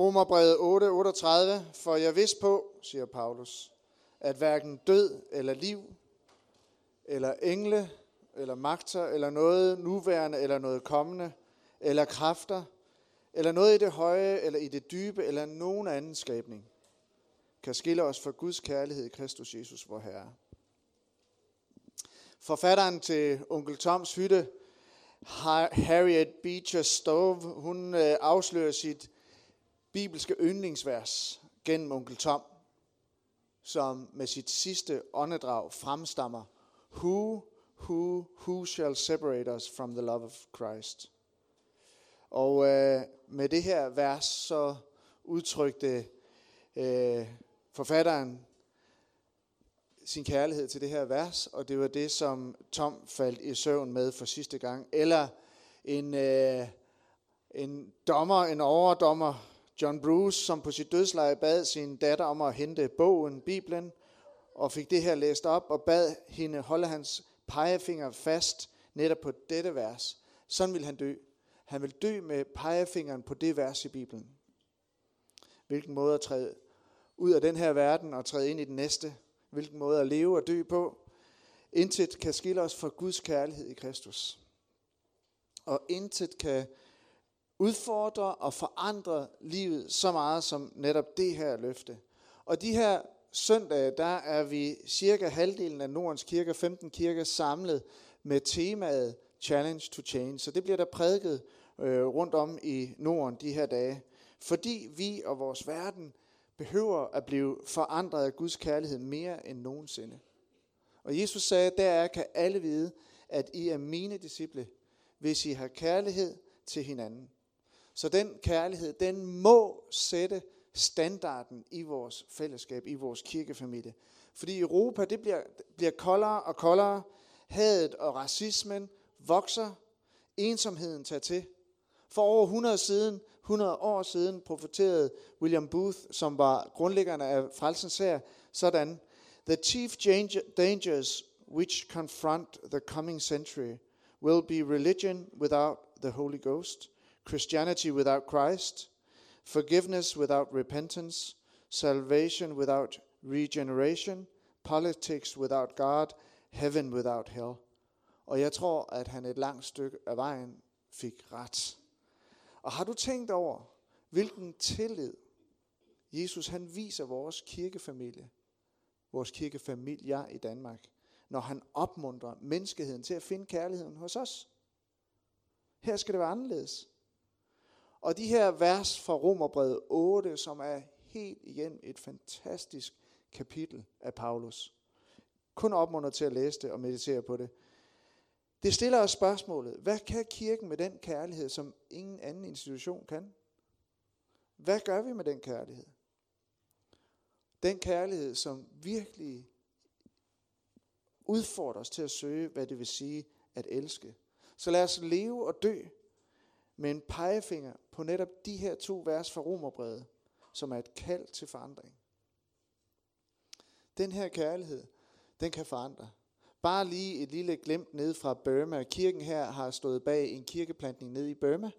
Romerbrevet 8, 38, for jeg vidste på, siger Paulus, at hverken død eller liv, eller engle, eller magter, eller noget nuværende, eller noget kommende, eller kræfter, eller noget i det høje, eller i det dybe, eller nogen anden skabning, kan skille os fra Guds kærlighed i Kristus Jesus, vor Herre. Forfatteren til Onkel Toms hytte, Harriet Beecher Stowe, hun øh, afslører sit bibelske yndlingsvers gennem Onkel Tom, som med sit sidste åndedrag fremstammer, Who, who, who shall separate us from the love of Christ? Og øh, med det her vers, så udtrykte øh, forfatteren sin kærlighed til det her vers, og det var det, som Tom faldt i søvn med for sidste gang. Eller en, øh, en dommer, en overdommer, John Bruce, som på sit dødsleje bad sin datter om at hente bogen, Bibelen, og fik det her læst op, og bad hende holde hans pegefinger fast netop på dette vers. Sådan vil han dø. Han vil dø med pegefingeren på det vers i Bibelen. Hvilken måde at træde ud af den her verden og træde ind i den næste. Hvilken måde at leve og dø på. Intet kan skille os fra Guds kærlighed i Kristus. Og intet kan udfordre og forandre livet så meget som netop det her løfte. Og de her søndage, der er vi cirka halvdelen af Nordens kirker, 15 kirker, samlet med temaet Challenge to Change. Så det bliver der prædiket øh, rundt om i Norden de her dage. Fordi vi og vores verden behøver at blive forandret af Guds kærlighed mere end nogensinde. Og Jesus sagde, der kan alle vide, at I er mine disciple, hvis I har kærlighed til hinanden. Så den kærlighed, den må sætte standarden i vores fællesskab, i vores kirkefamilie. Fordi Europa, det bliver, bliver koldere og koldere. Hadet og racismen vokser. Ensomheden tager til. For over 100, siden, 100 år siden profeterede William Booth, som var grundlæggerne af frelsens her, sådan, The chief dangers which confront the coming century will be religion without the Holy Ghost, Christianity without Christ, forgiveness without repentance, salvation without regeneration, politics without God, heaven without hell. Og jeg tror, at han et langt stykke af vejen fik ret. Og har du tænkt over, hvilken tillid Jesus han viser vores kirkefamilie, vores kirkefamilier i Danmark, når han opmuntrer menneskeheden til at finde kærligheden hos os. Her skal det være anderledes. Og de her vers fra Romerbrevet 8, som er helt igen et fantastisk kapitel af Paulus. Kun opmunder til at læse det og meditere på det. Det stiller os spørgsmålet, hvad kan kirken med den kærlighed, som ingen anden institution kan? Hvad gør vi med den kærlighed? Den kærlighed, som virkelig udfordrer os til at søge, hvad det vil sige at elske. Så lad os leve og dø med en pegefinger på netop de her to vers fra Romerbrevet, som er et kald til forandring. Den her kærlighed, den kan forandre. Bare lige et lille glemt ned fra Burma. Kirken her har stået bag en kirkeplantning ned i Burma.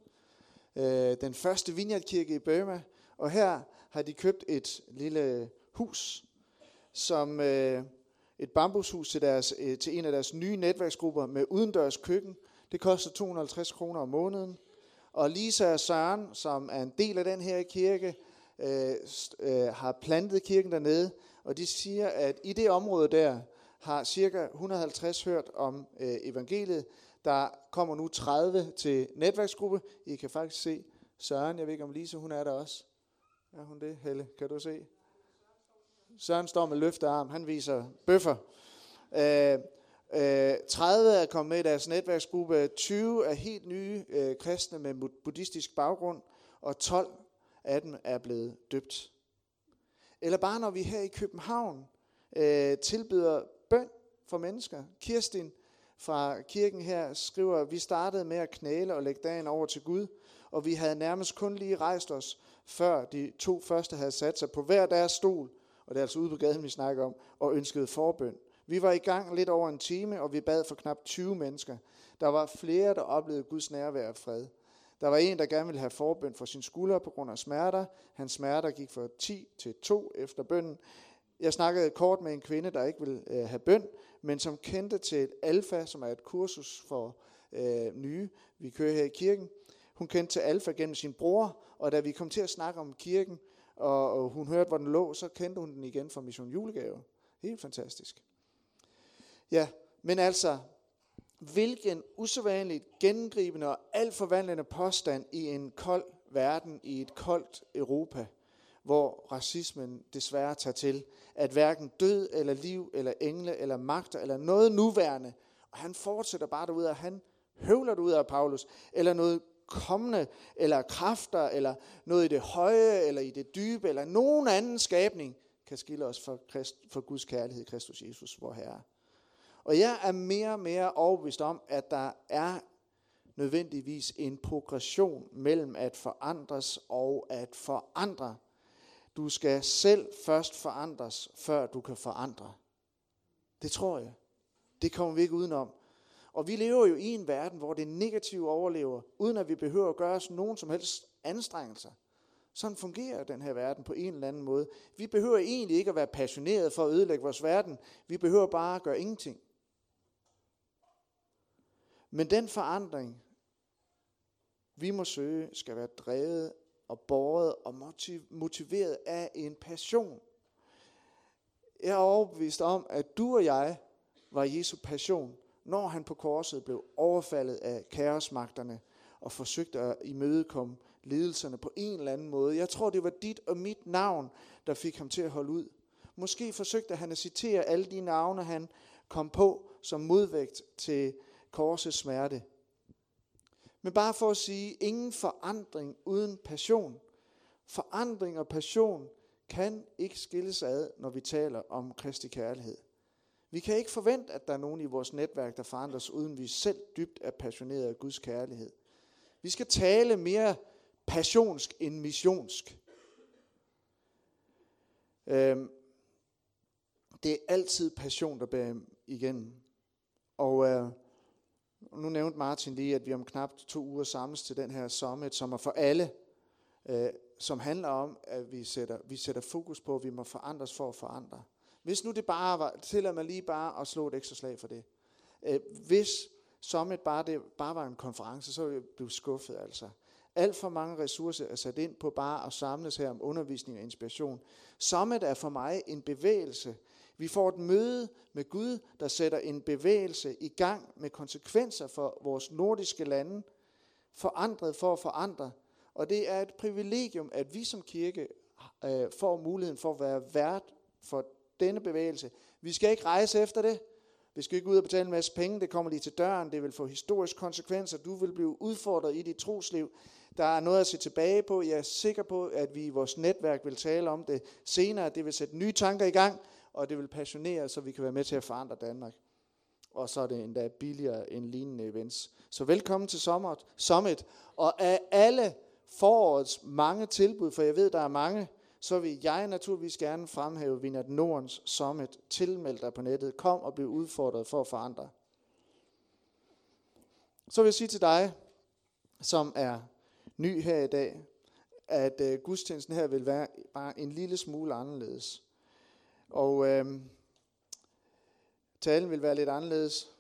Øh, den første vineyardkirke i Burma. Og her har de købt et lille hus, som øh, et bambushus til, deres, øh, til en af deres nye netværksgrupper med udendørs køkken. Det koster 250 kroner om måneden. Og Lisa og Søren, som er en del af den her kirke, øh, øh, har plantet kirken dernede, og de siger, at i det område der har cirka 150 hørt om øh, evangeliet. Der kommer nu 30 til netværksgruppe. I kan faktisk se Søren, jeg ved ikke om Lisa, hun er der også. Er hun det, Helle? Kan du se? Søren står med løftet arm, han viser bøffer. Øh, øh, 30 er kommet med i deres netværksgruppe, 20 er helt nye øh, kristne med buddhistisk baggrund, og 12 af dem er blevet døbt. Eller bare når vi her i København øh, tilbyder bøn for mennesker. Kirstin fra kirken her skriver, at vi startede med at knæle og lægge dagen over til Gud, og vi havde nærmest kun lige rejst os, før de to første havde sat sig på hver deres stol, og det er altså ude på gaden, vi snakker om, og ønskede forbøn. Vi var i gang lidt over en time, og vi bad for knap 20 mennesker. Der var flere, der oplevede Guds nærvær og fred. Der var en, der gerne ville have forbøn for sin skulder på grund af smerter. Hans smerter gik fra 10 til 2 efter bønnen. Jeg snakkede kort med en kvinde, der ikke ville øh, have bøn, men som kendte til Alfa, som er et kursus for øh, nye, vi kører her i kirken. Hun kendte til Alfa gennem sin bror, og da vi kom til at snakke om kirken, og, og hun hørte, hvor den lå, så kendte hun den igen fra Mission Julegave. Helt fantastisk. Ja, men altså, hvilken usædvanligt gennemgribende og alt forvandlende påstand i en kold verden, i et koldt Europa, hvor racismen desværre tager til, at hverken død eller liv eller engle eller magter eller noget nuværende, og han fortsætter bare derude, og han høvler det ud af Paulus, eller noget kommende, eller kræfter, eller noget i det høje, eller i det dybe, eller nogen anden skabning, kan skille os for, Christ, for Guds kærlighed i Kristus Jesus, vor Herre. Og jeg er mere og mere overbevist om, at der er nødvendigvis en progression mellem at forandres og at forandre. Du skal selv først forandres, før du kan forandre. Det tror jeg. Det kommer vi ikke udenom. Og vi lever jo i en verden, hvor det negative overlever, uden at vi behøver at gøre os nogen som helst anstrengelser. Sådan fungerer den her verden på en eller anden måde. Vi behøver egentlig ikke at være passionerede for at ødelægge vores verden. Vi behøver bare at gøre ingenting. Men den forandring, vi må søge, skal være drevet og båret og motiveret af en passion. Jeg er overbevist om, at du og jeg var Jesu passion, når han på korset blev overfaldet af kaosmagterne og forsøgte at imødekomme lidelserne på en eller anden måde. Jeg tror, det var dit og mit navn, der fik ham til at holde ud. Måske forsøgte han at citere alle de navne, han kom på som modvægt til korsets smerte. Men bare for at sige, ingen forandring uden passion. Forandring og passion kan ikke skilles ad, når vi taler om Kristi kærlighed. Vi kan ikke forvente, at der er nogen i vores netværk, der forandres, uden vi selv dybt er passionerede af Guds kærlighed. Vi skal tale mere passionsk end missionsk. Øhm, det er altid passion, der bærer igennem. Og øh, nu nævnte Martin lige, at vi om knap to uger samles til den her summit, som er for alle, øh, som handler om, at vi sætter, vi sætter fokus på, at vi må forandres for at forandre. Hvis nu det bare var, tillad mig lige bare at slå et ekstra slag for det. Øh, hvis Summit bare, det bare var en konference, så ville jeg blive skuffet altså. Alt for mange ressourcer er sat ind på bare at samles her om undervisning og inspiration. Summit er for mig en bevægelse. Vi får et møde med Gud, der sætter en bevægelse i gang med konsekvenser for vores nordiske lande, forandret for at forandre. Og det er et privilegium, at vi som kirke øh, får muligheden for at være vært for denne bevægelse. Vi skal ikke rejse efter det. Vi skal ikke ud og betale en masse penge. Det kommer lige til døren. Det vil få historiske konsekvenser. Du vil blive udfordret i dit trosliv. Der er noget at se tilbage på. Jeg er sikker på, at vi i vores netværk vil tale om det senere. Det vil sætte nye tanker i gang, og det vil passionere, så vi kan være med til at forandre Danmark. Og så er det endda billigere end lignende events. Så velkommen til Summit. Og af alle forårets mange tilbud, for jeg ved, der er mange, så vil jeg naturligvis gerne fremhæve Vinat Nordens Summit. Tilmeld dig på nettet. Kom og bliv udfordret for at forandre. Så vil jeg sige til dig, som er ny her i dag, at øh, gudstjenesten her vil være bare en lille smule anderledes. Og øh, talen vil være lidt anderledes.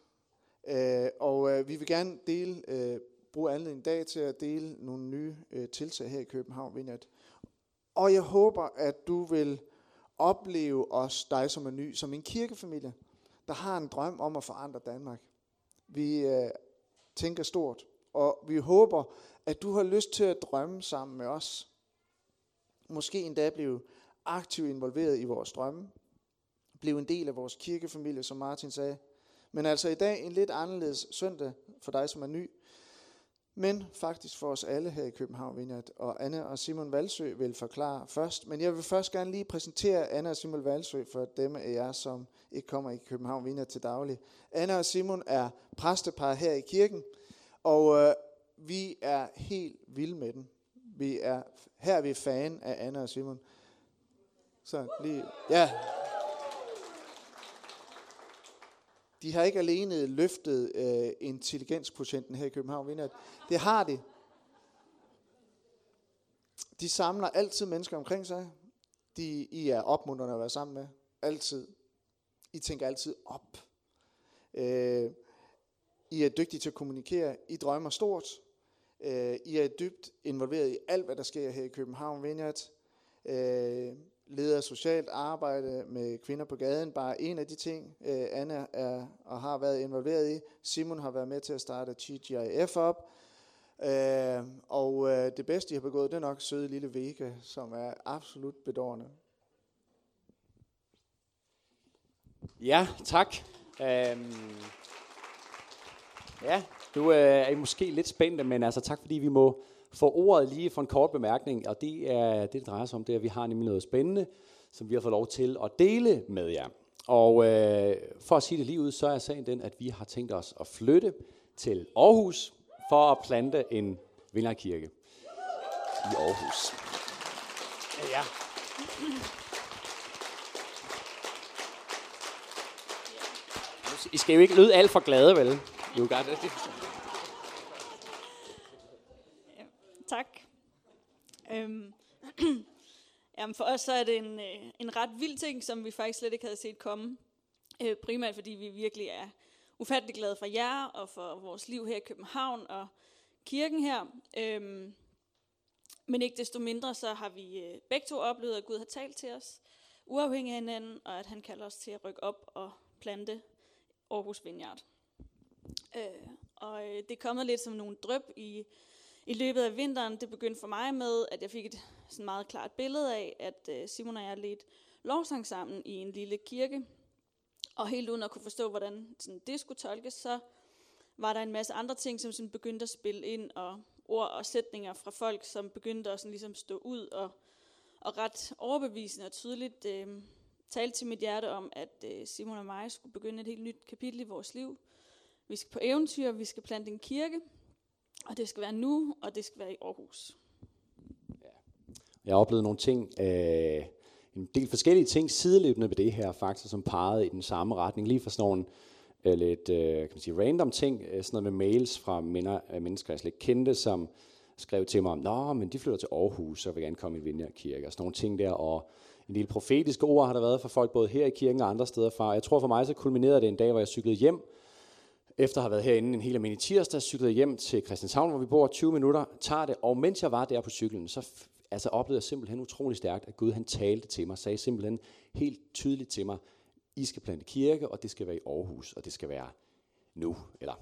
Øh, og øh, vi vil gerne dele, øh, bruge anledningen i dag til at dele nogle nye øh, tiltag her i København Vinat. Og jeg håber, at du vil opleve os, dig som er ny, som en kirkefamilie, der har en drøm om at forandre Danmark. Vi øh, tænker stort, og vi håber, at du har lyst til at drømme sammen med os. Måske endda blive aktivt involveret i vores drømme. Blive en del af vores kirkefamilie, som Martin sagde. Men altså i dag en lidt anderledes søndag for dig, som er ny. Men faktisk for os alle her i København Vineyard. Og Anne og Simon Valsø vil forklare først. Men jeg vil først gerne lige præsentere Anne og Simon Valsø for dem af jer, som ikke kommer i København Vineyard til daglig. Anne og Simon er præstepar her i kirken. Og øh, vi er helt vilde med dem. Vi er, her er vi fan af Anne og Simon. Så lige, ja. De har ikke alene løftet øh, intelligenskvotienten her i København. Det har de. de samler altid mennesker omkring sig. De, I er opmuntrende at være sammen med. Altid. I tænker altid op. Øh, I er dygtige til at kommunikere. I drømmer stort. Øh, I er dybt involveret i alt, hvad der sker her i København Vineyard. Øh, leder socialt arbejde med kvinder på gaden. Bare en af de ting, øh, Anna er og har været involveret i. Simon har været med til at starte TGIF op. Øh, og øh, det bedste, de har begået, det er nok søde lille Vega, som er absolut bedårende. Ja, tak. Øhm, ja, du øh, er måske lidt spændte, men altså tak fordi vi må få ordet lige for en kort bemærkning, og det er det, det drejer sig om, det er, at vi har nemlig noget spændende, som vi har fået lov til at dele med jer. Og øh, for at sige det lige ud, så er sagen den, at vi har tænkt os at flytte til Aarhus for at plante en vinderkirke i Aarhus. Ja. I skal jo ikke lyde alt for glade, vel? You got it. Tak. Øhm, jamen for os så er det en, øh, en ret vild ting, som vi faktisk slet ikke havde set komme. Øh, primært fordi vi virkelig er ufattelig glade for jer og for vores liv her i København og kirken her. Øhm, men ikke desto mindre så har vi øh, begge to oplevet, at Gud har talt til os, uafhængig af hinanden, og at han kalder os til at rykke op og plante Aarhus Vineyard. Øh, og øh, det er kommet lidt som nogle drøb i, i løbet af vinteren. Det begyndte for mig med, at jeg fik et sådan meget klart billede af, at øh, Simon og jeg ledte lovsang sammen i en lille kirke. Og helt uden at kunne forstå, hvordan sådan, det skulle tolkes, så var der en masse andre ting, som sådan begyndte at spille ind, og ord og sætninger fra folk, som begyndte at sådan ligesom stå ud og, og ret overbevisende og tydeligt øh, tale til mit hjerte om, at øh, Simon og mig skulle begynde et helt nyt kapitel i vores liv. Vi skal på eventyr, vi skal plante en kirke, og det skal være nu, og det skal være i Aarhus. Ja. Jeg har oplevet nogle ting, øh, en del forskellige ting sideløbende med det her, faktisk, som pegede i den samme retning, lige fra sådan nogle øh, lidt øh, kan man sige, random ting, øh, sådan noget med mails fra minder, øh, mennesker, jeg slet ikke kendte, som skrev til mig om, Nå, men de flytter til Aarhus, så vil gerne komme i Vineyard Kirke, og sådan nogle ting der, og en del profetiske ord har der været for folk, både her i kirken og andre steder fra. Jeg tror for mig, så kulminerede det en dag, hvor jeg cyklede hjem, efter at have været herinde en hel almindelig tirsdag, cyklede hjem til Christianshavn, hvor vi bor 20 minutter, tager det, og mens jeg var der på cyklen, så altså oplevede jeg simpelthen utrolig stærkt, at Gud han talte til mig, sagde simpelthen helt tydeligt til mig, I skal plante kirke, og det skal være i Aarhus, og det skal være nu, eller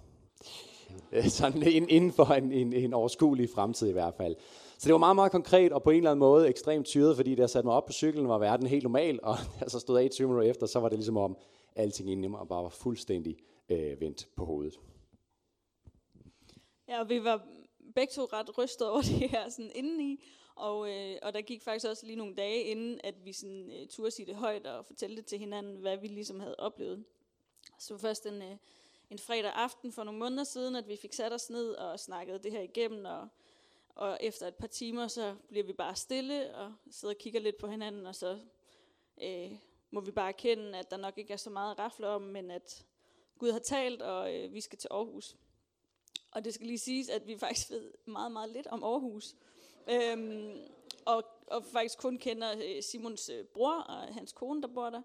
øh, sådan inden for en, en, en overskuelig fremtid i hvert fald. Så det var meget, meget konkret, og på en eller anden måde ekstremt tyret, fordi da jeg satte mig op på cyklen, var verden helt normal, og da jeg så stod af 20 minutter efter, så var det ligesom om, alting inde i mig bare var fuldstændig øh, vendt på hovedet. Ja, og vi var begge to ret rystet over det her sådan indeni, og, øh, og der gik faktisk også lige nogle dage inden, at vi sådan, øh, turde sige det højt og fortælle det til hinanden, hvad vi ligesom havde oplevet. Så først en, øh, en fredag aften for nogle måneder siden, at vi fik sat os ned og snakket det her igennem, og, og efter et par timer, så bliver vi bare stille og sidder og kigger lidt på hinanden, og så øh, må vi bare erkende, at der nok ikke er så meget at rafle om, men at Gud har talt, og øh, vi skal til Aarhus. Og det skal lige siges, at vi faktisk ved meget, meget lidt om Aarhus. Øhm, og, og faktisk kun kender øh, Simons øh, bror og hans kone, der bor der.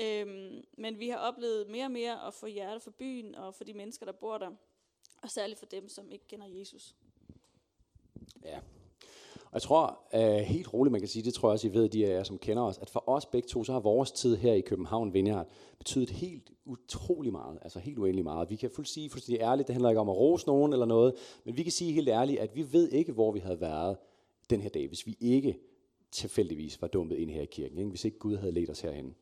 Øhm, men vi har oplevet mere og mere at få hjerte for byen og for de mennesker, der bor der. Og særligt for dem, som ikke kender Jesus. Ja. Og jeg tror uh, helt roligt, man kan sige, det tror jeg også, I ved, de af jer, som kender os, at for os begge to, så har vores tid her i København Vineyard betydet helt utrolig meget, altså helt uendelig meget. Vi kan fuldt sige fuldstændig ærligt, det handler ikke om at rose nogen eller noget, men vi kan sige helt ærligt, at vi ved ikke, hvor vi havde været den her dag, hvis vi ikke tilfældigvis var dumpet ind her i kirken, ikke? hvis ikke Gud havde ledt os herhen.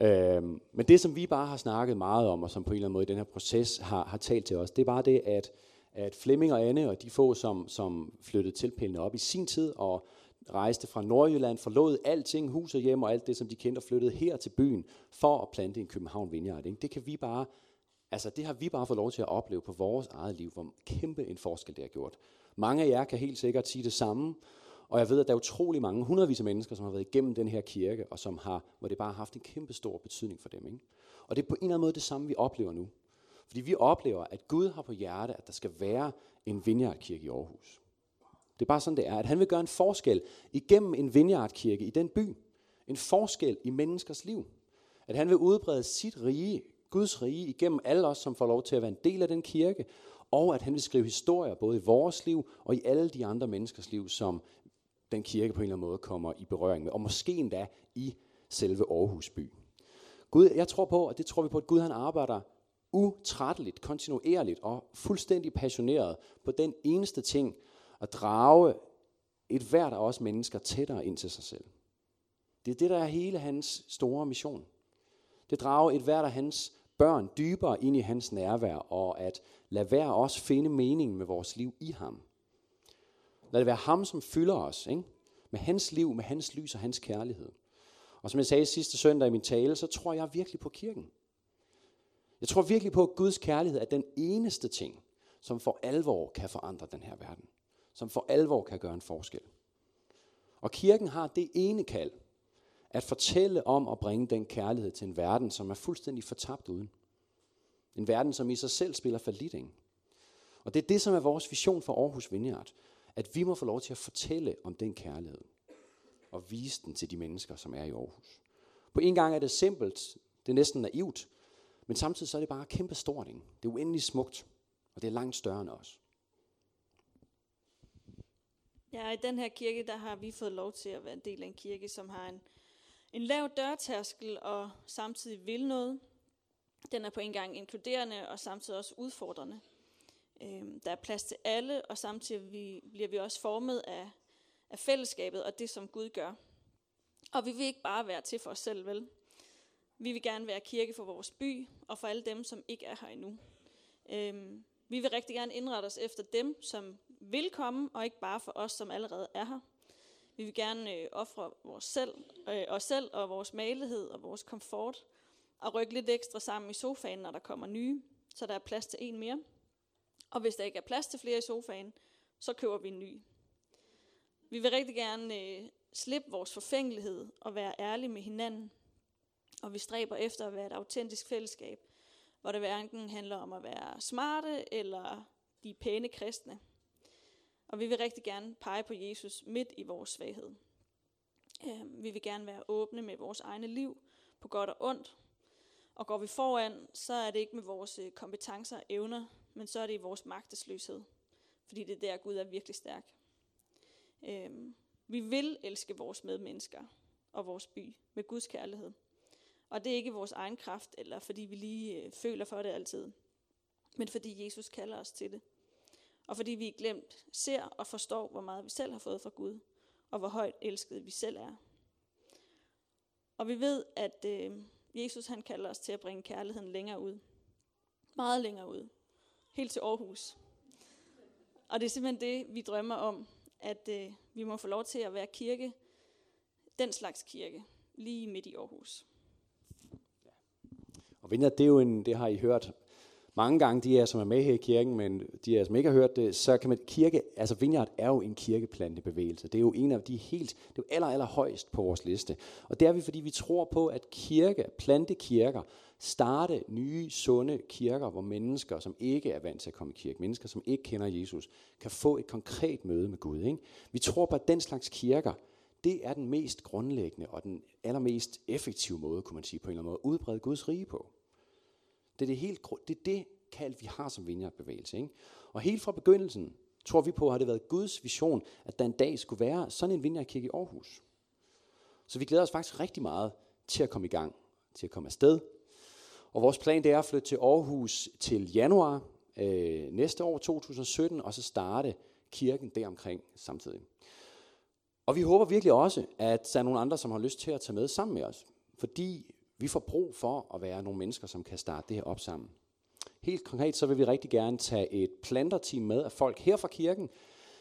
Øhm, men det, som vi bare har snakket meget om, og som på en eller anden måde i den her proces har, har talt til os, det er bare det, at, at Flemming og Anne og de få, som, som flyttede tilpælene op i sin tid og rejste fra Nordjylland, forlod alting, hus og hjem og alt det, som de kendte, og flyttede her til byen for at plante en København Vineyard. Ikke? Det kan vi bare, altså det har vi bare fået lov til at opleve på vores eget liv, hvor kæmpe en forskel det har gjort. Mange af jer kan helt sikkert sige det samme, og jeg ved, at der er utrolig mange, hundredvis af mennesker, som har været igennem den her kirke, og som har, hvor det bare har haft en kæmpe stor betydning for dem. Ikke? Og det er på en eller anden måde det samme, vi oplever nu. Fordi vi oplever, at Gud har på hjerte, at der skal være en vineyardkirke i Aarhus. Det er bare sådan, det er. At han vil gøre en forskel igennem en vineyardkirke i den by. En forskel i menneskers liv. At han vil udbrede sit rige, Guds rige, igennem alle os, som får lov til at være en del af den kirke. Og at han vil skrive historier både i vores liv og i alle de andre menneskers liv, som den kirke på en eller anden måde kommer i berøring med. Og måske endda i selve Aarhus by. Gud, jeg tror på, og det tror vi på, at Gud han arbejder utrætteligt, kontinuerligt og fuldstændig passioneret på den eneste ting, at drage et hvert af os mennesker tættere ind til sig selv. Det er det, der er hele hans store mission. Det drager et hvert af hans børn dybere ind i hans nærvær, og at lade hver os finde mening med vores liv i ham. Lad det være ham, som fylder os, ikke? med hans liv, med hans lys og hans kærlighed. Og som jeg sagde sidste søndag i min tale, så tror jeg virkelig på kirken. Jeg tror virkelig på, at Guds kærlighed er den eneste ting, som for alvor kan forandre den her verden. Som for alvor kan gøre en forskel. Og kirken har det ene kald, at fortælle om at bringe den kærlighed til en verden, som er fuldstændig fortabt uden. En verden, som i sig selv spiller forlitting. Og det er det, som er vores vision for Aarhus Vineyard. At vi må få lov til at fortælle om den kærlighed. Og vise den til de mennesker, som er i Aarhus. På en gang er det simpelt, det er næsten naivt, men samtidig så er det bare kæmpe stort. Ikke? Det er uendelig smukt, og det er langt større end os. Ja, i den her kirke, der har vi fået lov til at være en del af en kirke, som har en, en lav dørtærskel og samtidig vil noget. Den er på en gang inkluderende og samtidig også udfordrende. Øhm, der er plads til alle, og samtidig vi, bliver vi også formet af, af fællesskabet og det, som Gud gør. Og vi vil ikke bare være til for os selv, vel? Vi vil gerne være kirke for vores by og for alle dem, som ikke er her endnu. Øhm, vi vil rigtig gerne indrette os efter dem, som vil komme, og ikke bare for os, som allerede er her. Vi vil gerne øh, ofre vores selv, øh, os selv og vores malighed og vores komfort, og rykke lidt ekstra sammen i sofaen, når der kommer nye, så der er plads til en mere. Og hvis der ikke er plads til flere i sofaen, så køber vi en ny. Vi vil rigtig gerne øh, slippe vores forfængelighed og være ærlige med hinanden. Og vi stræber efter at være et autentisk fællesskab, hvor det hverken handler om at være smarte eller de pæne kristne. Og vi vil rigtig gerne pege på Jesus midt i vores svaghed. Øhm, vi vil gerne være åbne med vores egne liv, på godt og ondt. Og går vi foran, så er det ikke med vores øh, kompetencer og evner, men så er det i vores magtesløshed. Fordi det er der, Gud er virkelig stærk. Øh, vi vil elske vores medmennesker og vores by med Guds kærlighed. Og det er ikke vores egen kraft, eller fordi vi lige øh, føler for det altid, men fordi Jesus kalder os til det. Og fordi vi glemt ser og forstår, hvor meget vi selv har fået fra Gud, og hvor højt elsket vi selv er. Og vi ved, at øh, Jesus han kalder os til at bringe kærligheden længere ud. Meget længere ud. Helt til Aarhus. Og det er simpelthen det, vi drømmer om, at øh, vi må få lov til at være kirke, den slags kirke, lige midt i Aarhus. Og det, er jo en, det har I hørt mange gange, de er som er med her i kirken, men de er som ikke har hørt det, så kan man, kirke, altså Vineyard er jo en kirkeplantebevægelse. Det er jo en af de helt, det er jo aller, aller højst på vores liste. Og det er vi, fordi vi tror på, at kirke, plantekirker, starte nye, sunde kirker, hvor mennesker, som ikke er vant til at komme i kirke, mennesker, som ikke kender Jesus, kan få et konkret møde med Gud. Ikke? Vi tror på, at den slags kirker, det er den mest grundlæggende og den allermest effektive måde, kunne man sige på en eller anden måde, at udbrede Guds rige på. Det er det, helt, det, er det kald, vi har som vineyardbevægelse. Ikke? Og helt fra begyndelsen tror vi på, at det været Guds vision, at der en dag skulle være sådan en vineyardkirke i Aarhus. Så vi glæder os faktisk rigtig meget til at komme i gang, til at komme afsted. Og vores plan det er at flytte til Aarhus til januar øh, næste år, 2017, og så starte kirken deromkring samtidig. Og vi håber virkelig også, at der er nogle andre, som har lyst til at tage med sammen med os. Fordi vi får brug for at være nogle mennesker, som kan starte det her op sammen. Helt konkret så vil vi rigtig gerne tage et planterteam med af folk her fra kirken,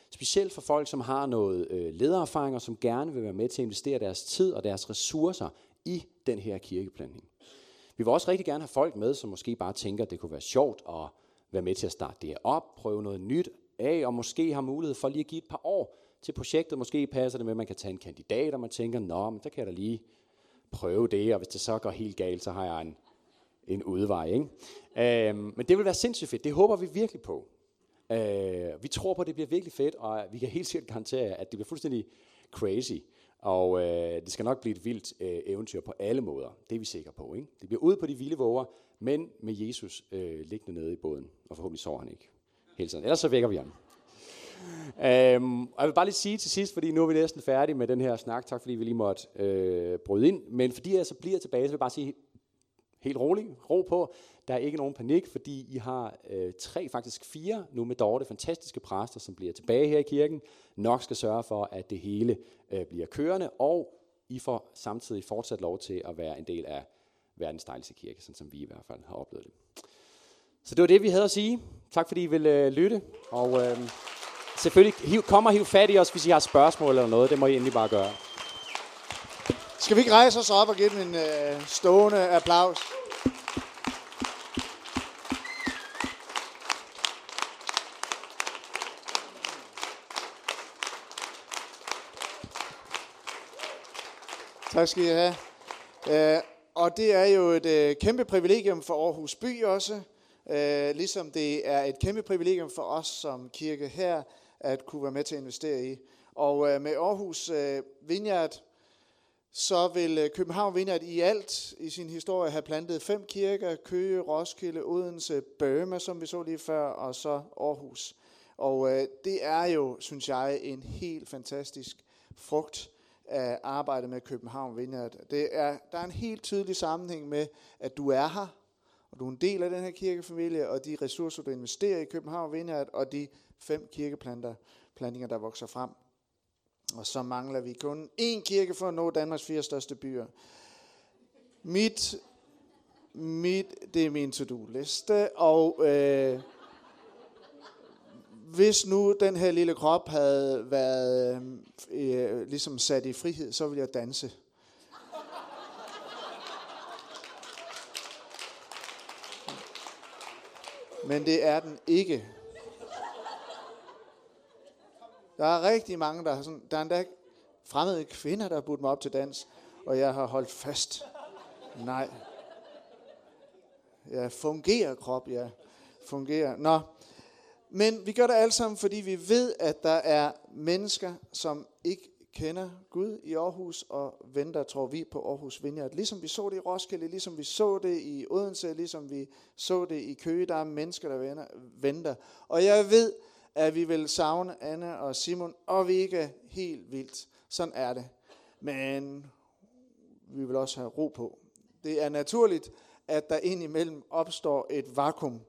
specielt for folk, som har noget øh, ledererfaring og som gerne vil være med til at investere deres tid og deres ressourcer i den her kirkeplantning. Vi vil også rigtig gerne have folk med, som måske bare tænker, at det kunne være sjovt at være med til at starte det her op, prøve noget nyt af, og måske har mulighed for lige at give et par år til projektet. Måske passer det med, at man kan tage en kandidat, og man tænker, nå, men der kan jeg da lige prøve det, og hvis det så går helt galt, så har jeg en, en udvej. Ikke? Øhm, men det vil være sindssygt fedt. Det håber vi virkelig på. Øh, vi tror på, at det bliver virkelig fedt, og vi kan helt sikkert garantere at det bliver fuldstændig crazy. Og øh, det skal nok blive et vildt øh, eventyr på alle måder. Det er vi sikre på. Ikke? Det bliver ud på de vilde våger, men med Jesus øh, liggende nede i båden. Og forhåbentlig sover han ikke hele tiden. Ellers så vækker vi ham. Øhm, og jeg vil bare lige sige til sidst, fordi nu er vi næsten færdige med den her snak. Tak fordi vi lige måtte øh, bryde ind. Men fordi jeg så bliver tilbage, så vil jeg bare sige helt roligt, ro på. Der er ikke nogen panik, fordi I har øh, tre, faktisk fire nu med Dorte, fantastiske præster, som bliver tilbage her i kirken. Nok skal sørge for, at det hele øh, bliver kørende, og I får samtidig fortsat lov til at være en del af verdens dejligste kirke, sådan som vi i hvert fald har oplevet det. Så det var det, vi havde at sige. Tak fordi I ville øh, lytte, og øh, selvfølgelig hiv, kom og hiv fat i os, hvis I har spørgsmål eller noget. Det må I endelig bare gøre. Skal vi ikke rejse os op og give dem en øh, stående applaus? Tak skal I have. Øh, og det er jo et øh, kæmpe privilegium for Aarhus By også, øh, ligesom det er et kæmpe privilegium for os som kirke her, at kunne være med til at investere i. Og øh, med Aarhus øh, Vineyard, så vil øh, København Vineyard i alt i sin historie have plantet fem kirker, Køge, Roskilde, Odense, Bøme, som vi så lige før, og så Aarhus. Og øh, det er jo, synes jeg, en helt fantastisk frugt af arbejdet med København Vineyard. Det er, der er en helt tydelig sammenhæng med, at du er her, og du er en del af den her kirkefamilie, og de ressourcer, du investerer i København Vineyard, og de fem kirkeplanter, plantinger, der vokser frem. Og så mangler vi kun én kirke for at nå Danmarks fire største byer. Mit, mit det er min to-do-liste, og øh, hvis nu den her lille krop havde været øh, øh ligesom sat i frihed, så ville jeg danse. Men det er den ikke. Der er rigtig mange, der har sådan, der er endda fremmede kvinder, der har budt mig op til dans, og jeg har holdt fast. Nej. Jeg fungerer krop, ja. fungerer. Nå, men vi gør det alle sammen, fordi vi ved, at der er mennesker, som ikke kender Gud i Aarhus og venter, tror vi, på Aarhus Vineyard. Ligesom vi så det i Roskilde, ligesom vi så det i Odense, ligesom vi så det i Køge, der er mennesker, der venter. Og jeg ved, at vi vil savne Anne og Simon, og vi ikke er helt vildt. Sådan er det. Men vi vil også have ro på. Det er naturligt, at der indimellem opstår et vakuum.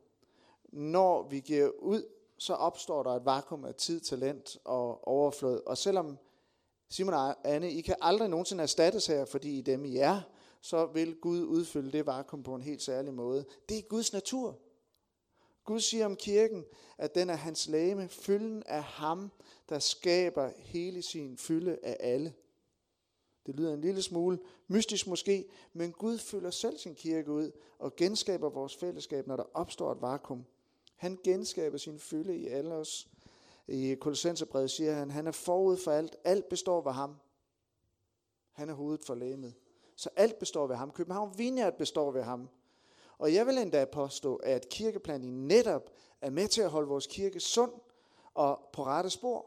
Når vi giver ud, så opstår der et vakuum af tid, talent og overflod. Og selvom Simon og Anne, I kan aldrig nogensinde erstattes her, fordi I dem I er, så vil Gud udfylde det vakuum på en helt særlig måde. Det er Guds natur. Gud siger om kirken, at den er hans lame, fylden af ham, der skaber hele sin fylde af alle. Det lyder en lille smule mystisk måske, men Gud fylder selv sin kirke ud og genskaber vores fællesskab, når der opstår et vakuum. Han genskaber sin fylde i alle os. I Kolossenserbrevet siger han, han er forud for alt. Alt består ved ham. Han er hovedet for lægemet. Så alt består ved ham. København Vineyard består ved ham. Og jeg vil endda påstå, at kirkeplanning netop er med til at holde vores kirke sund og på rette spor.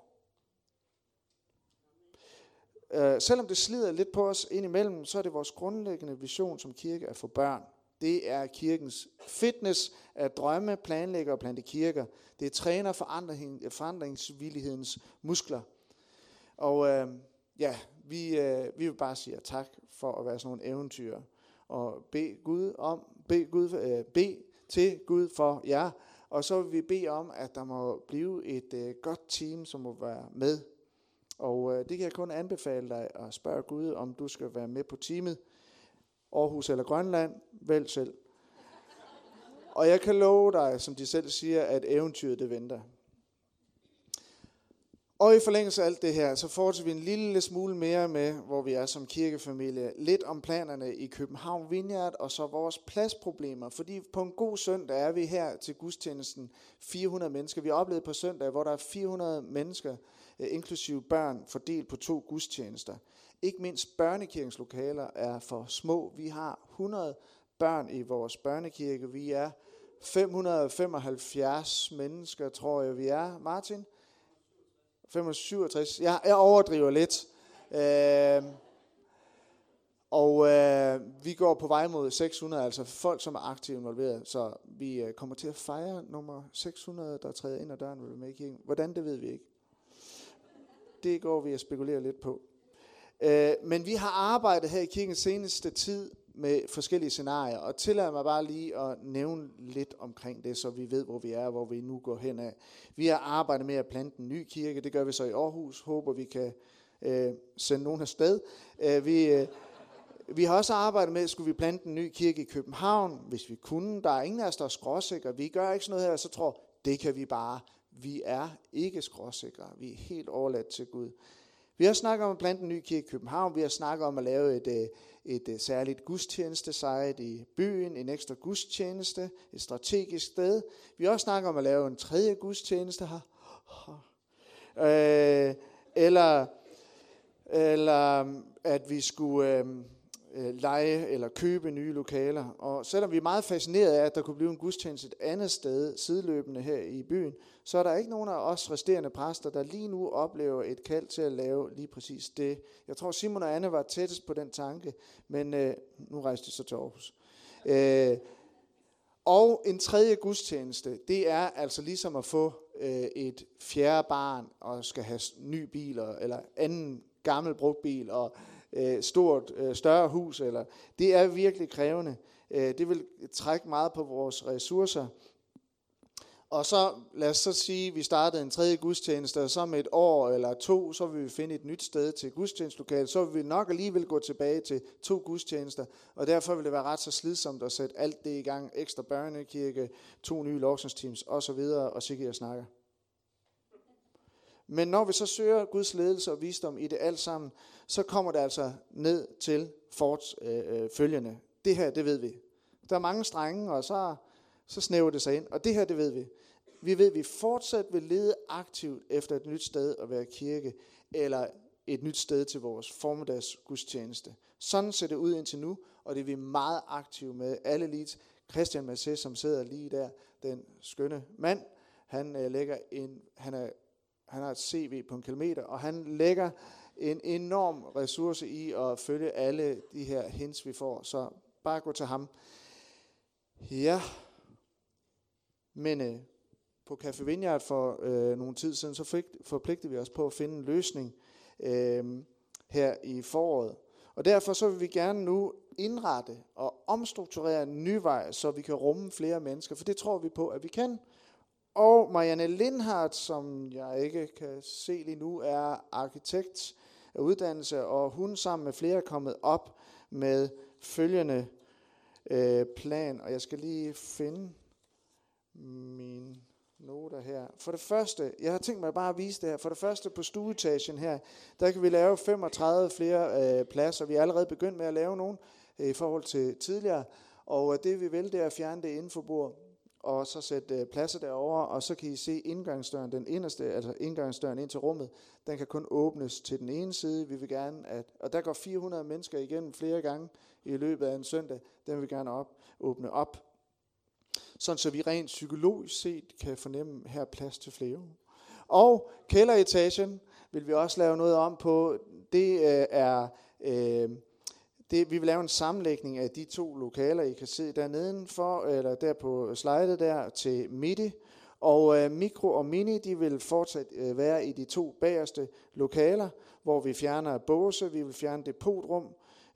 Uh, selvom det slider lidt på os indimellem, så er det vores grundlæggende vision som kirke at få børn. Det er kirkens fitness at drømme, planlægge og plante kirker. Det træner forandring, forandringsvillighedens muskler. Og uh, ja, vi, uh, vi vil bare sige tak for at være sådan nogle eventyr og bede Gud om, bede, Gud, øh, bede til Gud for jer, og så vil vi bede om, at der må blive et øh, godt team, som må være med. Og øh, det kan jeg kun anbefale dig at spørge Gud, om du skal være med på teamet. Aarhus eller Grønland, vælg selv. Og jeg kan love dig, som de selv siger, at eventyret det venter. Og i forlængelse af alt det her, så fortsætter vi en lille smule mere med, hvor vi er som kirkefamilie. Lidt om planerne i København Vineyard, og så vores pladsproblemer. Fordi på en god søndag er vi her til gudstjenesten 400 mennesker. Vi har oplevet på søndag, hvor der er 400 mennesker, eh, inklusive børn, fordelt på to gudstjenester. Ikke mindst børnekirkens lokaler er for små. Vi har 100 børn i vores børnekirke. Vi er 575 mennesker, tror jeg, vi er. Martin? 567. Jeg, jeg overdriver lidt. Øh, og øh, vi går på vej mod 600, altså folk, som er aktivt involveret. Så vi øh, kommer til at fejre nummer 600, der træder ind ad døren ved med. Hvordan, det ved vi ikke. Det går vi at spekulere lidt på. Øh, men vi har arbejdet her i kirken seneste tid med forskellige scenarier, og tillad mig bare lige at nævne lidt omkring det, så vi ved, hvor vi er, og hvor vi nu går hen af. Vi har arbejdet med at plante en ny kirke, det gør vi så i Aarhus, håber vi kan øh, sende nogen afsted. Øh, vi, øh, vi har også arbejdet med, skulle vi plante en ny kirke i København, hvis vi kunne. Der er ingen af os, der er skråsikre. Vi gør ikke sådan noget her, så tror det kan vi bare. Vi er ikke skråsikre. Vi er helt overladt til Gud. Vi har snakket om at plante en ny kirke i København. Vi har snakket om at lave et, øh, et, øh, særligt gudstjenestesite i byen, en ekstra gudstjeneste, et strategisk sted. Vi har også snakket om at lave en tredje gudstjeneste her. Øh, eller, eller at vi skulle øh, øh, lege eller købe nye lokaler. Og selvom vi er meget fascineret af, at der kunne blive en gudstjeneste et andet sted sideløbende her i byen, så er der ikke nogen af os resterende præster, der lige nu oplever et kald til at lave lige præcis det. Jeg tror, Simon og Anne var tættest på den tanke, men øh, nu rejste de så til Aarhus. Øh, og en tredje gudstjeneste, det er altså ligesom at få øh, et fjerde barn og skal have ny bil eller anden gammel brugt bil og øh, stort, øh, større hus. Eller, det er virkelig krævende. Øh, det vil trække meget på vores ressourcer. Og så lad os så sige, at vi startede en tredje gudstjeneste, og så om et år eller to, så vil vi finde et nyt sted til gudstjenestelokalet. Så vil vi nok alligevel gå tilbage til to gudstjenester, og derfor vil det være ret så slidsomt at sætte alt det i gang. Ekstra børnekirke, to nye lovsangsteams osv., og så jeg snakker. Men når vi så søger Guds ledelse og visdom i det alt sammen, så kommer det altså ned til forts, øh, øh, følgende. Det her, det ved vi. Der er mange strenge, og så, så snæver det sig ind. Og det her, det ved vi. Vi ved, at vi fortsat vil lede aktivt efter et nyt sted at være kirke, eller et nyt sted til vores formiddags gudstjeneste. Sådan ser det ud indtil nu, og det er vi meget aktive med. Alle leads, Christian Massé, som sidder lige der, den skønne mand, han, øh, lægger en, han er han har et CV på en kilometer, og han lægger en enorm ressource i at følge alle de her hints, vi får. Så bare gå til ham. Ja, men øh, på Café Vineyard for øh, nogle tid siden, så fik, forpligtede vi os på at finde en løsning øh, her i foråret. Og derfor så vil vi gerne nu indrette og omstrukturere en ny vej, så vi kan rumme flere mennesker, for det tror vi på, at vi kan. Og Marianne Lindhardt, som jeg ikke kan se lige nu, er arkitekt af uddannelse, og hun sammen med flere er kommet op med følgende øh, plan. Og jeg skal lige finde min noter her. For det første, jeg har tænkt mig bare at vise det her. For det første på stueetagen her, der kan vi lave 35 flere øh, pladser. Vi er allerede begyndt med at lave nogle øh, i forhold til tidligere. Og øh, det vi vil, det er at fjerne det inforbord og så sætte øh, pladser derover, og så kan I se indgangsdøren, den inderste, altså indgangsdøren ind til rummet, den kan kun åbnes til den ene side. Vi vil gerne, at, og der går 400 mennesker igennem flere gange i løbet af en søndag, den vil vi gerne op, åbne op. Sådan så vi rent psykologisk set kan fornemme, her er plads til flere. Og kælderetagen vil vi også lave noget om på. Det øh, er øh, det, vi vil lave en sammenlægning af de to lokaler, I kan se dernede for, eller der på slidet der til midte. Og øh, mikro og mini, de vil fortsat øh, være i de to bagerste lokaler, hvor vi fjerner båse, vi vil fjerne depotrum,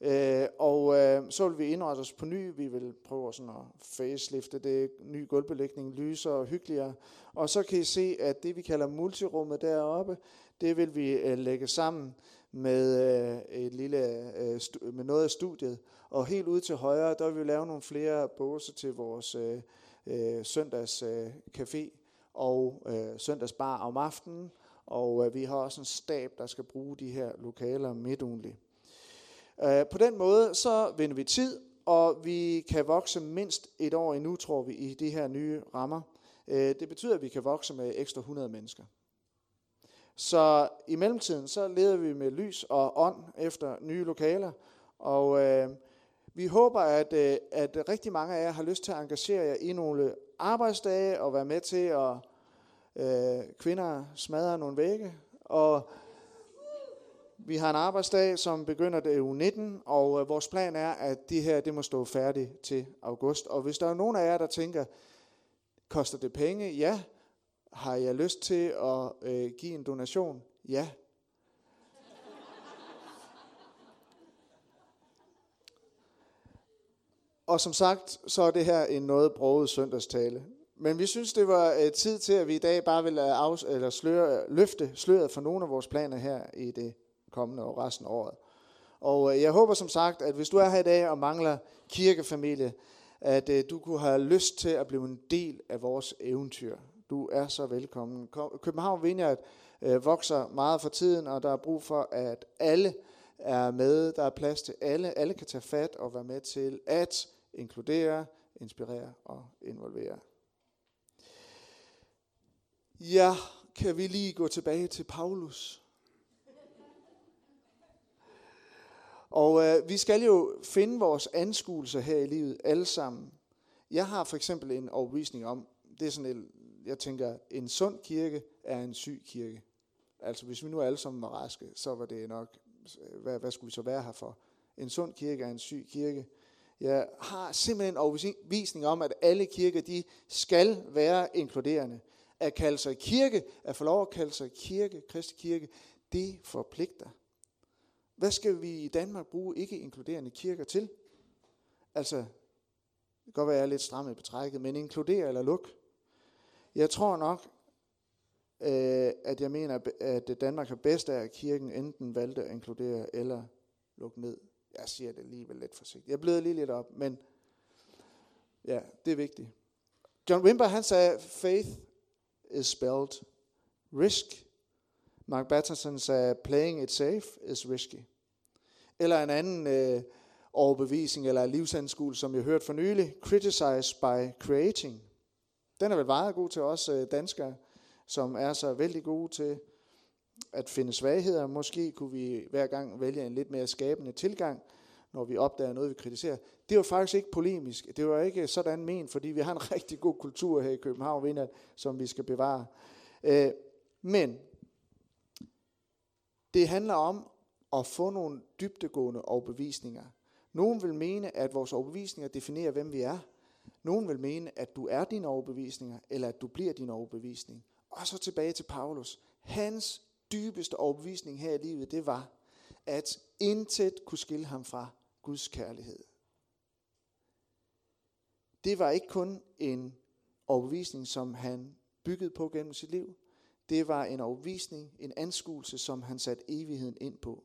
øh, og øh, så vil vi indrette os på ny. Vi vil prøve sådan at facelifte det, ny gulvbelægning, lyser og hyggeligere. Og så kan I se, at det vi kalder multirummet deroppe, det vil vi øh, lægge sammen med, øh, et lille, øh, med noget af studiet. Og helt ud til højre, der vil vi lave nogle flere båse til vores øh, øh, søndags øh, café og øh, søndagsbar om aftenen. Og øh, vi har også en stab, der skal bruge de her lokaler midtugenligt. Øh, på den måde, så vinder vi tid, og vi kan vokse mindst et år endnu, tror vi, i de her nye rammer. Øh, det betyder, at vi kan vokse med ekstra 100 mennesker. Så i mellemtiden, så leder vi med lys og ånd efter nye lokaler, og øh, Vi håber, at, øh, at rigtig mange af jer har lyst til at engagere jer i nogle arbejdsdage og være med til at øh, kvinder smadre nogle vægge. Og vi har en arbejdsdag, som begynder det uge 19, og øh, vores plan er, at det her det må stå færdigt til august. Og hvis der er nogen af jer, der tænker, koster det penge? Ja. Har jeg lyst til at øh, give en donation? Ja. Og som sagt, så er det her en noget broget søndagstale. Men vi synes, det var øh, tid til, at vi i dag bare vil øh, afs- eller sløre, løfte sløret for nogle af vores planer her i det kommende og resten af året. Og øh, jeg håber som sagt, at hvis du er her i dag og mangler kirkefamilie, at øh, du kunne have lyst til at blive en del af vores eventyr. Du er så velkommen. København Vineyard øh, vokser meget for tiden, og der er brug for, at alle er med. Der er plads til alle. Alle kan tage fat og være med til at inkludere, inspirere og involvere. Ja, kan vi lige gå tilbage til Paulus? Og øh, vi skal jo finde vores anskuelse her i livet alle sammen. Jeg har for eksempel en overbevisning om, det er sådan et, jeg tænker, en sund kirke er en syg kirke. Altså hvis vi nu alle sammen var raske, så var det nok, hvad, hvad skulle vi så være her for? En sund kirke er en syg kirke. Jeg har simpelthen en overbevisning om, at alle kirker, de skal være inkluderende. At kalde sig kirke, at få lov at kalde sig kirke, kristne kirke, det forpligter. Hvad skal vi i Danmark bruge ikke inkluderende kirker til? Altså, det kan godt være, at jeg er lidt stram i betrækket, men inkludere eller luk. Jeg tror nok, øh, at jeg mener, at Danmark har bedst af, at kirken enten valgte at inkludere eller lukke ned. Jeg siger det alligevel lidt forsigtigt. Jeg bløder lige lidt op, men ja, det er vigtigt. John Wimber, han sagde, faith is spelled risk. Mark Batterson sagde, playing it safe is risky. Eller en anden øh, overbevisning eller livsanskul, som jeg hørte for nylig, criticize by creating. Den er vel meget god til os øh, danskere, som er så vældig gode til at finde svagheder. Måske kunne vi hver gang vælge en lidt mere skabende tilgang, når vi opdager noget, vi kritiserer. Det var faktisk ikke polemisk. Det var ikke sådan men, fordi vi har en rigtig god kultur her i København, vinder, som vi skal bevare. Øh, men det handler om at få nogle dybtegående overbevisninger. Nogen vil mene, at vores overbevisninger definerer, hvem vi er. Nogen vil mene, at du er dine overbevisninger, eller at du bliver din overbevisning. Og så tilbage til Paulus. Hans dybeste overbevisning her i livet, det var, at intet kunne skille ham fra Guds kærlighed. Det var ikke kun en overbevisning, som han byggede på gennem sit liv. Det var en overbevisning, en anskuelse, som han satte evigheden ind på.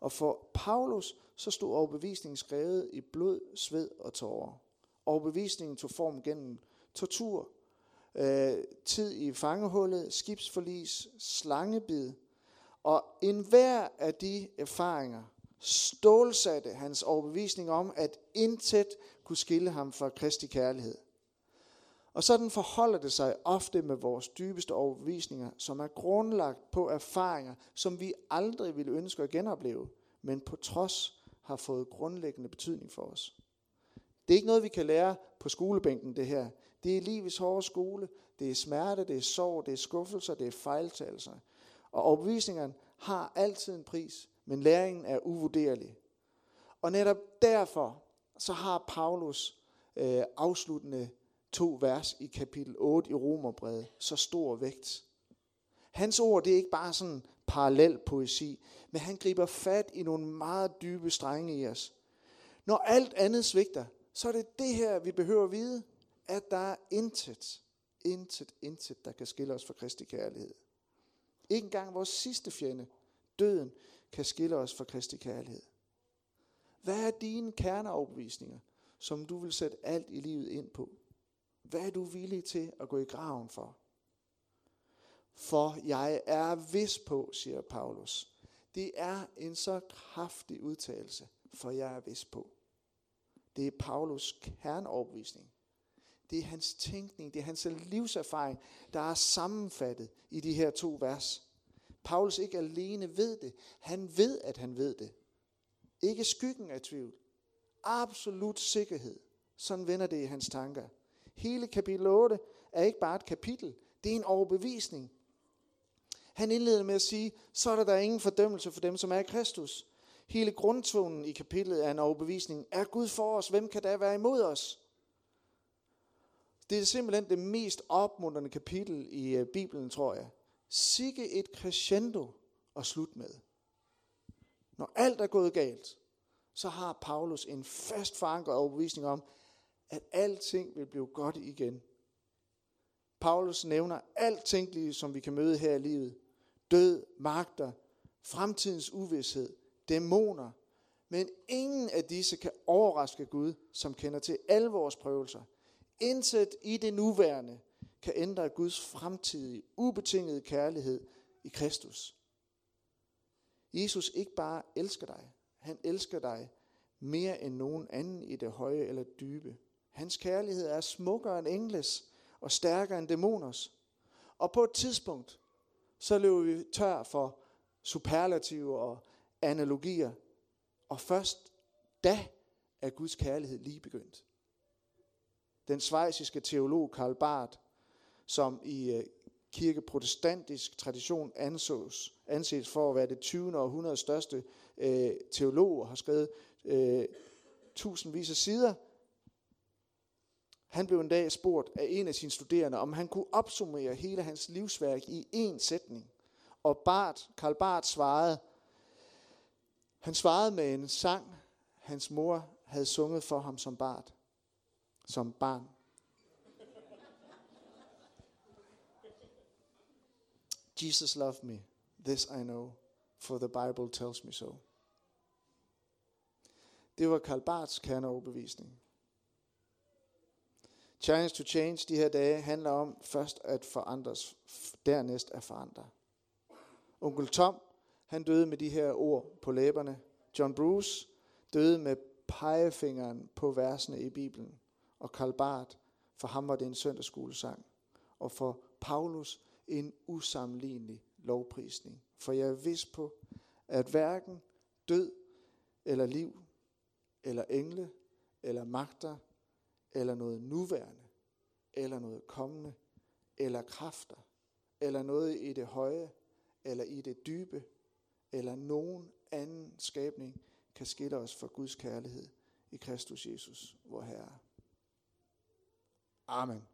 Og for Paulus, så stod overbevisningen skrevet i blod, sved og tårer. Overbevisningen tog form gennem tortur, øh, tid i fangehullet, skibsforlis, slangebid. Og enhver af de erfaringer stålsatte hans overbevisning om, at intet kunne skille ham fra Kristi kærlighed. Og sådan forholder det sig ofte med vores dybeste overbevisninger, som er grundlagt på erfaringer, som vi aldrig ville ønske at genopleve, men på trods har fået grundlæggende betydning for os. Det er ikke noget, vi kan lære på skolebænken, det her. Det er livets hårde skole. Det er smerte, det er sorg, det er skuffelser, det er fejltagelser. Og overbevisningerne har altid en pris, men læringen er uvurderlig. Og netop derfor, så har Paulus øh, afsluttende to vers i kapitel 8 i Romerbrevet så stor vægt. Hans ord, det er ikke bare sådan parallel poesi, men han griber fat i nogle meget dybe strenge i os. Når alt andet svigter, så er det det her, vi behøver at vide, at der er intet, intet, intet, der kan skille os fra Kristi kærlighed. Ikke engang vores sidste fjende, døden, kan skille os fra Kristi kærlighed. Hvad er dine kerneoverbevisninger, som du vil sætte alt i livet ind på? Hvad er du villig til at gå i graven for? For jeg er vis på, siger Paulus. Det er en så kraftig udtalelse, for jeg er vis på. Det er Paulus kerneoverbevisning. Det er hans tænkning, det er hans livserfaring, der er sammenfattet i de her to vers. Paulus ikke alene ved det, han ved, at han ved det. Ikke skyggen af tvivl. absolut sikkerhed. Sådan vender det i hans tanker. Hele kapitel 8 er ikke bare et kapitel, det er en overbevisning. Han indleder med at sige, så er der, der ingen fordømmelse for dem, som er i Kristus. Hele grundtonen i kapitlet er en overbevisning. Er Gud for os? Hvem kan da være imod os? Det er simpelthen det mest opmuntrende kapitel i øh, Bibelen, tror jeg. Sikke et crescendo at slutte med. Når alt er gået galt, så har Paulus en fast forankret overbevisning om, at alting vil blive godt igen. Paulus nævner alt tænkelige, som vi kan møde her i livet. Død, magter, fremtidens uvidshed, dæmoner. Men ingen af disse kan overraske Gud, som kender til alle vores prøvelser. Intet i det nuværende kan ændre Guds fremtidige, ubetingede kærlighed i Kristus. Jesus ikke bare elsker dig, han elsker dig mere end nogen anden i det høje eller dybe. Hans kærlighed er smukkere end engles og stærkere end dæmoners. Og på et tidspunkt, så løber vi tør for superlativer og analogier. Og først da er Guds kærlighed lige begyndt. Den svejsiske teolog Karl Barth, som i øh, kirkeprotestantisk tradition ansås, anses for at være det 20. århundredes største øh, teolog og har skrevet øh, tusindvis af sider. Han blev en dag spurgt af en af sine studerende, om han kunne opsummere hele hans livsværk i én sætning. Og Bart, Karl Barth svarede, han svarede med en sang, hans mor havde sunget for ham som barn. Som barn. Jesus loved me. This I know, for the Bible tells me so. Det var Karl Barths kerneoverbevisning. Challenge to Change de her dage handler om først at forandres, dernæst at forandre. Onkel Tom, han døde med de her ord på læberne. John Bruce døde med pegefingeren på versene i Bibelen. Og Karl Barth, for ham var det en søndagsskolesang. Og for Paulus en usammenlignelig lovprisning. For jeg er vis på, at hverken død eller liv, eller engle, eller magter, eller noget nuværende, eller noget kommende, eller kræfter, eller noget i det høje, eller i det dybe, eller nogen anden skabning kan skille os fra Guds kærlighed i Kristus Jesus, vor Herre. Amen.